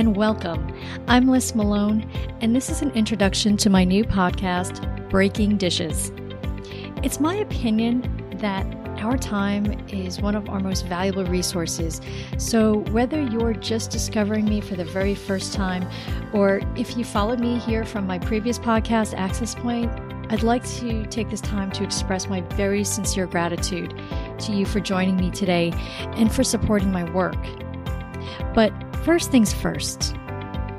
and welcome. I'm Lis Malone, and this is an introduction to my new podcast, Breaking Dishes. It's my opinion that our time is one of our most valuable resources. So, whether you're just discovering me for the very first time, or if you followed me here from my previous podcast, Access Point, I'd like to take this time to express my very sincere gratitude to you for joining me today and for supporting my work. But first things first,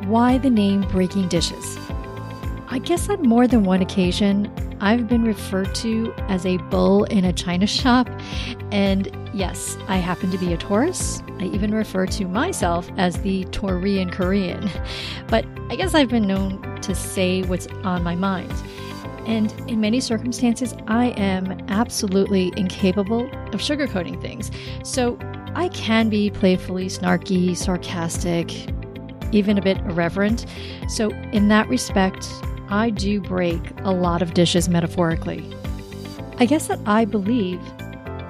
why the name Breaking Dishes? I guess on more than one occasion, I've been referred to as a bull in a china shop. And yes, I happen to be a Taurus. I even refer to myself as the Taurian Korean. But I guess I've been known to say what's on my mind. And in many circumstances, I am absolutely incapable of sugarcoating things. So I can be playfully snarky, sarcastic, even a bit irreverent. So, in that respect, I do break a lot of dishes metaphorically. I guess that I believe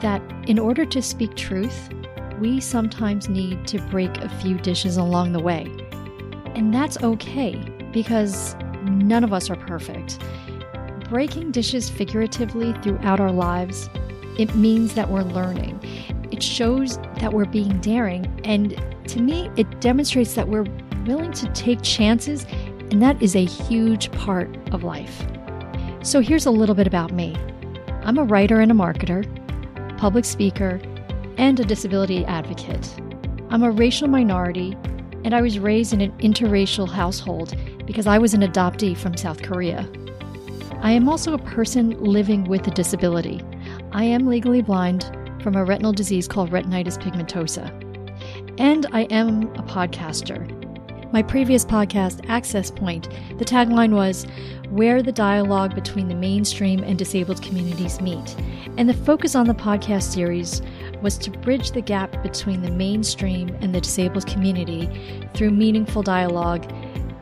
that in order to speak truth, we sometimes need to break a few dishes along the way. And that's okay because none of us are perfect. Breaking dishes figuratively throughout our lives, it means that we're learning. Shows that we're being daring. And to me, it demonstrates that we're willing to take chances and that is a huge part of life. So here's a little bit about me I'm a writer and a marketer, public speaker, and a disability advocate. I'm a racial minority, and I was raised in an interracial household because I was an adoptee from South Korea. I am also a person living with a disability. I am legally blind from a retinal disease called retinitis pigmentosa. And I am a podcaster my previous podcast, Access Point, the tagline was Where the dialogue between the mainstream and disabled communities meet. And the focus on the podcast series was to bridge the gap between the mainstream and the disabled community through meaningful dialogue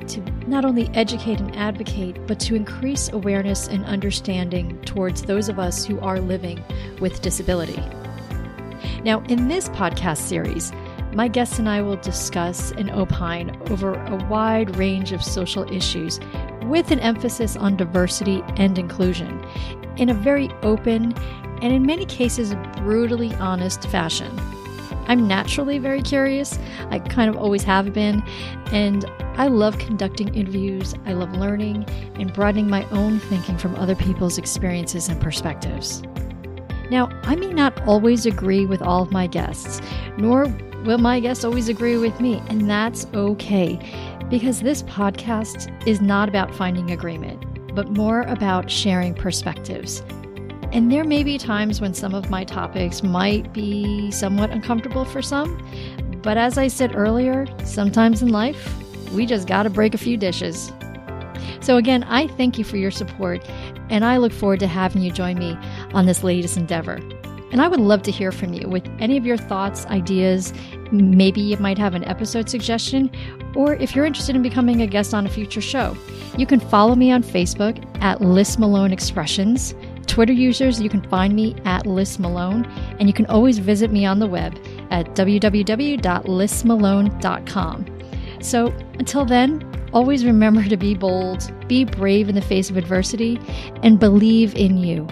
to not only educate and advocate, but to increase awareness and understanding towards those of us who are living with disability. Now, in this podcast series, my guests and I will discuss and opine over a wide range of social issues with an emphasis on diversity and inclusion in a very open and, in many cases, brutally honest fashion. I'm naturally very curious. I kind of always have been. And I love conducting interviews. I love learning and broadening my own thinking from other people's experiences and perspectives. Now, I may not always agree with all of my guests, nor will my guests always agree with me? And that's okay because this podcast is not about finding agreement, but more about sharing perspectives. And there may be times when some of my topics might be somewhat uncomfortable for some, but as I said earlier, sometimes in life, we just gotta break a few dishes. So, again, I thank you for your support, and I look forward to having you join me on this latest endeavor. And I would love to hear from you with any of your thoughts, ideas. Maybe you might have an episode suggestion, or if you're interested in becoming a guest on a future show. You can follow me on Facebook at Lis Malone Expressions. Twitter users, you can find me at Lis Malone, and you can always visit me on the web at www.lismalone.com. So until then, always remember to be bold, be brave in the face of adversity, and believe in you.